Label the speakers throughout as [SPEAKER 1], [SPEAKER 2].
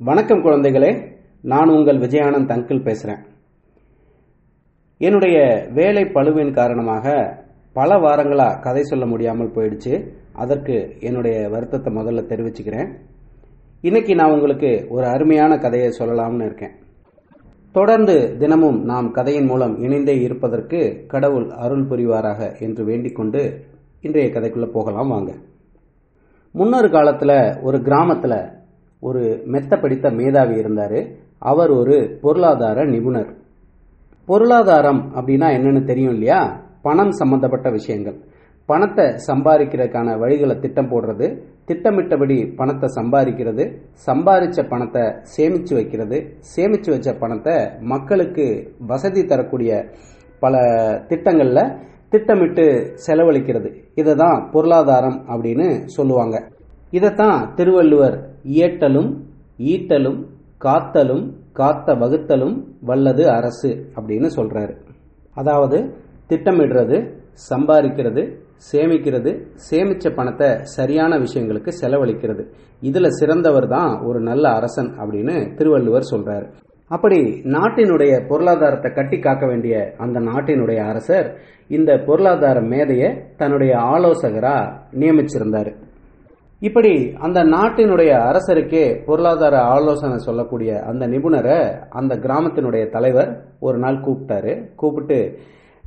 [SPEAKER 1] வணக்கம் குழந்தைகளே நான் உங்கள் விஜயானந்த் அங்கிள் பேசுகிறேன் என்னுடைய வேலை பழுவின் காரணமாக பல வாரங்களாக கதை சொல்ல முடியாமல் போயிடுச்சு. அதற்கு என்னுடைய வருத்தத்தை முதல்ல தெரிவிச்சுக்கிறேன். இன்னைக்கு நான் உங்களுக்கு ஒரு அருமையான கதையை சொல்லலாம்னு இருக்கேன். தொடர்ந்து தினமும் நாம் கதையின் மூலம் இணைந்தே இருப்பதற்கு கடவுள் அருள் புரிவாராக என்று வேண்டிக்கொண்டு இன்றைய கதைக்குள்ள போகலாம் வாங்க. முன்னொரு காலத்துல ஒரு கிராமத்துல ஒரு மெத்த படித்த மேதாவி இருந்தார். அவர் ஒரு பொருளாதார நிபுணர். பொருளாதாரம் அப்படின்னா என்னன்னு தெரியும் இல்லையா? பணம் சம்பந்தப்பட்ட விஷயங்கள். பணத்தை சம்பாதிக்கிறதுக்கான வழிகளை திட்டம் போடுறது திட்டமிட்டபடி பணத்தை சம்பாதிக்கிறது சம்பாதிச்ச பணத்தை சேமிச்சு வைக்கிறது சேமித்து வச்ச பணத்தை மக்களுக்கு வசதி தரக்கூடிய பல திட்டங்களில் திட்டமிட்டு செலவழிக்கிறது. இதை தான் பொருளாதாரம் அப்படின்னு சொல்லுவாங்க. இதைத்தான் திருவள்ளுவர் இயட்டலும் ஈட்டலும் காத்தலும் காத்த வகுத்தலும் வல்லது அரசு அப்படின்னு சொல்றாரு. அதாவது திட்டமிடுறது சம்பாதிக்கிறது சேமிக்கிறது சேமிச்ச பணத்தை சரியான விஷயங்களுக்கு செலவழிக்கிறது. இதுல சிறந்தவர் தான் ஒரு நல்ல அரசன் அப்படின்னு திருவள்ளுவர் சொல்றாரு. அப்படி நாட்டினுடைய பொருளாதாரத்தை கட்டி காக்க வேண்டிய அந்த நாட்டினுடைய அரசர் இந்த பொருளாதார மேதையை தன்னுடைய ஆலோசகரா நியமிச்சிருந்தாரு. இப்படி அந்த நாட்டினுடைய அரசருக்கே பொருளாதார ஆலோசனை சொல்லக்கூடிய அந்த நிபுணரை அந்த கிராமத்தினுடைய தலைவர் ஒரு நாள் கூப்பிட்டாரு. கூப்பிட்டு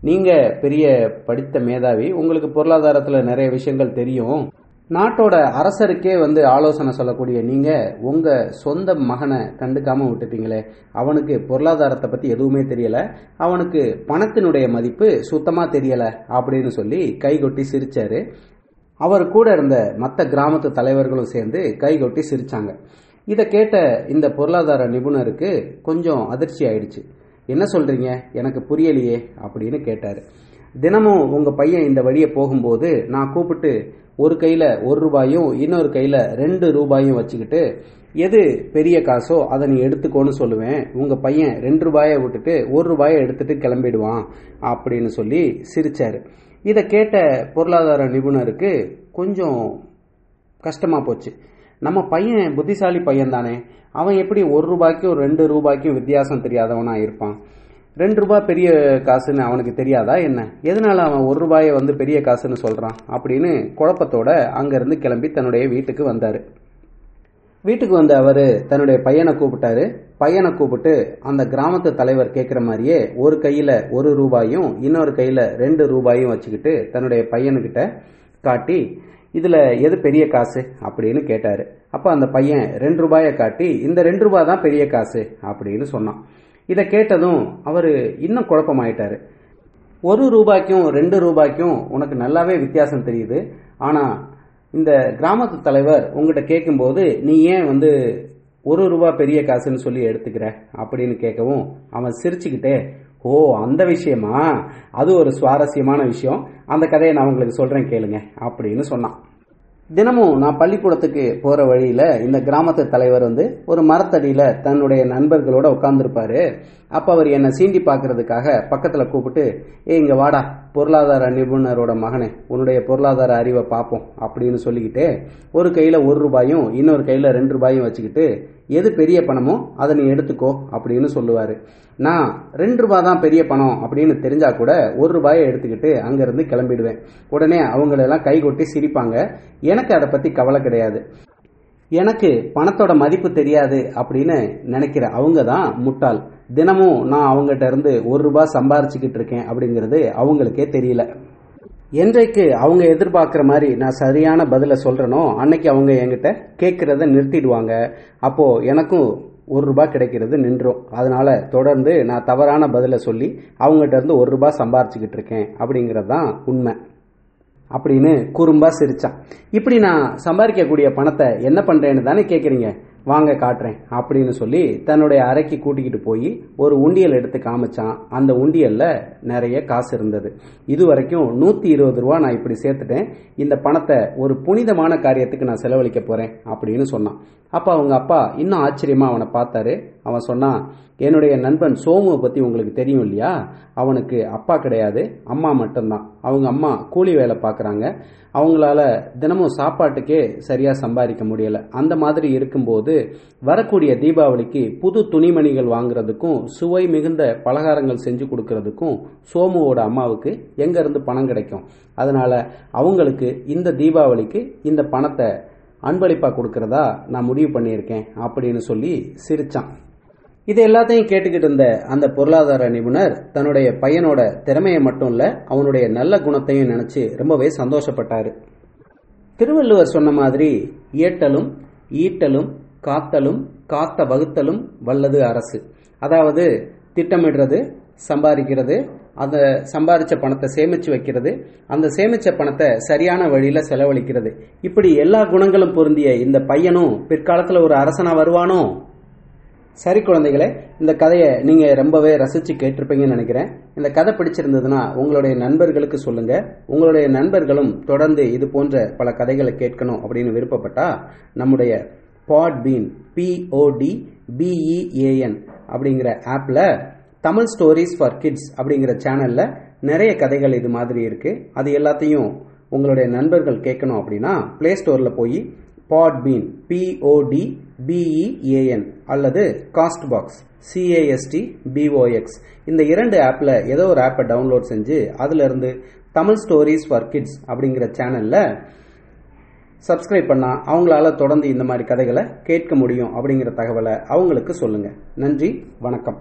[SPEAKER 1] நீங்க பெரிய படித்த மேதாவி உங்களுக்கு பொருளாதாரத்துல நிறைய விஷயங்கள் தெரியும். நாட்டோட அரசருக்கே வந்து ஆலோசனை சொல்லக்கூடிய நீங்க உங்க சொந்த மகனை கண்டுக்காம விட்டுட்டீங்களே. அவனுக்கு பொருளாதாரத்தை பத்தி எதுவுமே தெரியல. அவனுக்கு பணத்தினுடைய மதிப்பு சுத்தமா தெரியல. அப்படின்னு சொல்லி கைகொட்டி சிரிச்சாரு. அவர் கூட இருந்த மற்ற கிராமத்து தலைவர்களும் சேர்ந்து கைகொட்டி சிரிச்சாங்க. இதை கேட்ட இந்த பொருளாதார நிபுணருக்கு கொஞ்சம் அதிர்ச்சி ஆயிடுச்சு. என்ன சொல்றீங்க? எனக்கு புரியலையே அப்படின்னு கேட்டாரு. தினமும் உங்க பையன் இந்த வழியை போகும்போது நான் கூப்பிட்டு ஒரு கையில ஒரு ரூபாயும் இன்னொரு கையில ரெண்டு ரூபாயும் வச்சுக்கிட்டு எது பெரிய காசோ அதை நீ எடுத்துக்கோன்னு சொல்லுவேன். உங்க பையன் ரெண்டு ரூபாயை விட்டுட்டு ஒரு ரூபாயை எடுத்துட்டு கிளம்பிடுவான் அப்படின்னு சொல்லி சிரிச்சாரு. இதை கேட்ட பொருளாதார நிபுணருக்கு கொஞ்சம் கஷ்டமா போச்சு. நம்ம பையன் புத்திசாலி பையன் தானே அவன் எப்படி ஒரு ரூபாய்க்கும் ரெண்டு ரூபாய்க்கும் வித்தியாசம் தெரியாதவனா இருப்பான்? ரெண்டு ரூபாய் பெரிய காசுன்னு அவனுக்கு தெரியாதா என்ன? எதனால அவன் ஒரு ரூபாயை வந்து பெரிய காசுன்னு சொல்றான்? அப்படின்னு குழப்பத்தோட அங்கிருந்து கிளம்பி தன்னுடைய வீட்டுக்கு வந்தாரு. வீட்டுக்கு வந்த அவர் தன்னுடைய பையனை கூப்பிட்டாரு. பையனை கூப்பிட்டு அந்த கிராமத்து தலைவர் கேட்குற மாதிரியே ஒரு கையில் ஒரு ரூபாயும் இன்னொரு கையில் ரெண்டு ரூபாயும் வச்சுக்கிட்டு தன்னுடைய பையனுக்கிட்ட காட்டி இதில் எது பெரிய காசு? அப்படின்னு கேட்டார். அப்போ அந்த பையன் ரெண்டு ரூபாயை காட்டி இந்த ரெண்டு ரூபாய் தான் பெரிய காசு அப்படின்னு சொன்னான். இதை கேட்டதும் அவர் இன்னும் குழப்பமாயிட்டாரு. ஒரு ரூபாய்க்கும் ரெண்டு ரூபாய்க்கும் உனக்கு நல்லாவே வித்தியாசம் தெரியுது. ஆனால் இந்த கிராமத்து தலைவர் உங்ககிட்ட கேட்கும்போது நீ ஏன் வந்து ஒரு ரூபா பெரிய காசுன்னு சொல்லி எடுத்துக்கிற? அப்படின்னு கேட்கவும் அவன் சிரிச்சுக்கிட்டே ஓ அந்த விஷயமா? அது ஒரு சுவாரஸ்யமான விஷயம். அந்த கதையை நான் உங்களுக்கு சொல்றேன் கேளுங்க அப்படின்னு சொன்னான். தினமும் நான் பள்ளிக்கூடத்துக்கு போற வழியில இந்த கிராமத்து தலைவர் வந்து ஒரு மரத்தடியில தன்னுடைய நண்பர்களோட உட்கார்ந்துருப்பாரு. அப்ப அவர் என்னை சீண்டி பாக்குறதுக்காக பக்கத்துல கூப்பிட்டு ஏ இங்க வாடா பொருளாதார நிபுணரோட மகனே உன்னுடைய பொருளாதார அறிவை பார்ப்போம் அப்படின்னு சொல்லிக்கிட்டு ஒரு கையில் ஒரு ரூபாயும் இன்னொரு கையில் ரெண்டு ரூபாயும் வச்சுக்கிட்டு எது பெரிய பணமோ அதை நீ எடுத்துக்கோ அப்படின்னு சொல்லுவார். நான் ரெண்டு ரூபா தான் பெரிய பணம் அப்படின்னு தெரிஞ்சால் கூட ஒரு ரூபாயை எடுத்துக்கிட்டு அங்கேருந்து கிளம்பிடுவேன். உடனே அவங்களெல்லாம் கை கொட்டி சிரிப்பாங்க. எனக்கு அதை பற்றி கவலை கிடையாது. எனக்கு பணத்தோட மதிப்பு தெரியாது அப்படின்னு நினைக்கிற அவங்க தான் முட்டாள். தினமும் நான் அவங்ககிட்ட இருந்து ஒரு ரூபாய் சம்பாரிச்சுக்கிட்டு இருக்கேன் அப்படிங்கிறது அவங்களுக்கே தெரியல. என்றைக்கு அவங்க எதிர்பார்க்குற மாதிரி நான் சரியான பதிலை சொல்கிறேனோ அன்னைக்கு அவங்க என்கிட்ட கேட்குறத நிறுத்திடுவாங்க. அப்போது எனக்கும் ஒரு ரூபாய் கிடைக்கிறது நின்றும். அதனால தொடர்ந்து நான் தவறான பதிலை சொல்லி அவங்ககிட்ட இருந்து ஒரு ரூபாய் சம்பாரிச்சுக்கிட்டு இருக்கேன் அப்படிங்கிறது தான் உண்மை. அப்படின்னு குறும்பா சிரிச்சான். இப்படி நான் சம்பாதிக்கக்கூடிய பணத்தை என்ன பண்ணுறேன்னு தானே கேட்குறீங்க வாங்க காட்டுறேன் அப்படின்னு சொல்லி தன்னுடைய அறைக்கு கூட்டிக்கிட்டு போய் ஒரு உண்டியல் எடுத்து காமிச்சான். அந்த உண்டியலில் நிறைய காசு இருந்தது. இது வரைக்கும் நூற்றி இருபது ரூபா நான் இப்படி சேர்த்துட்டேன். இந்த பணத்தை ஒரு புனிதமான காரியத்துக்கு நான் செலவழிக்க போகிறேன் அப்படின்னு சொன்னான். அப்போ அவங்க அப்பா இன்னும் ஆச்சரியமாக அவனை பார்த்தாரு. அவன் சொன்னான் என்னுடைய நண்பன் சோமுவை பற்றி உங்களுக்கு தெரியும் இல்லையா? அவனுக்கு அப்பா கிடையாது அம்மா மட்டும்தான். அவங்க அம்மா கூலி வேலை பார்க்குறாங்க. அவங்களால தினமும் சாப்பாட்டுக்கே சரியாக சம்பாதிக்க முடியல. அந்த மாதிரி இருக்கும்போது வரக்கூடிய தீபாவளிக்கு புது துணிமணிகள் வாங்குறதுக்கும் சுவை மிகுந்த பலகாரங்கள் செஞ்சு கொடுக்கறதுக்கும் சோமுவோட அம்மாவுக்கு எங்கேருந்து பணம் கிடைக்கும்? அதனால் அவங்களுக்கு இந்த தீபாவளிக்கு இந்த பணத்தை அன்பளிப்பாக கொடுக்கறதா நான் முடிவு பண்ணியிருக்கேன் அப்படின்னு சொல்லி சிரிச்சான். இது எல்லாத்தையும் கேட்டுக்கிட்டு இருந்த அந்த பொருளாதார நிபுணர் தன்னுடைய பையனோட திறமையை மட்டும் இல்ல அவனுடைய நல்ல குணத்தையும் நினைச்சு ரொம்பவே சந்தோஷப்பட்டாரு. திருவள்ளுவர் சொன்ன மாதிரி இயட்டலும் ஈட்டலும் காத்தலும் காத்த வகுத்தலும் வல்லது அரசு. அதாவது திட்டமிடுறது சம்பாதிக்கிறது அந்த சம்பாதிச்ச பணத்தை சேமிச்சு வைக்கிறது அந்த சேமிச்ச பணத்தை சரியான வழியில செலவழிக்கிறது. இப்படி எல்லா குணங்களும் பொருந்திய இந்த பையனும் பிற்காலத்துல ஒரு அரசனா வருவானோ? சரி குழந்தைகளே இந்த கதையை நீங்கள் ரொம்பவே ரசித்து கேட்டிருப்பீங்கன்னு நினைக்கிறேன். இந்த கதை பிடிச்சிருந்ததுன்னா உங்களுடைய நண்பர்களுக்கு சொல்லுங்கள் உங்களுடைய நண்பர்களும் தொடர்ந்து இது போன்ற பல கதைகளை கேட்கணும் அப்படின்னு விருப்பப்பட்டா நம்முடைய பாட்பீன் பிஓடி பிஇஏஎன் அப்படிங்கிற ஆப்பில் தமிழ் ஸ்டோரிஸ் ஃபார் கிட்ஸ் அப்படிங்கிற சேனலில் நிறைய கதைகள் இது மாதிரி இருக்குது அது எல்லாத்தையும் உங்களுடைய நண்பர்கள் கேட்கணும் அப்படின்னா ப்ளே ஸ்டோரில் போய் Podbean P O D B E A N அல்லது Castbox C A S T B O X இந்த இரண்டு ஆப்பில் ஏதோ ஒரு ஆப்பை டவுன்லோட் செஞ்சு அதிலிருந்து தமிழ் ஸ்டோரிஸ் ஃபார் கிட்ஸ் அப்படிங்கிற சேனலில் சப்ஸ்கிரைப் பண்ணால் அவங்களால தொடர்ந்து இந்த மாதிரி கதைகளை கேட்க முடியும் அப்படிங்கிற தகவலை அவங்களுக்கு சொல்லுங்கள் நன்றி வணக்கம்.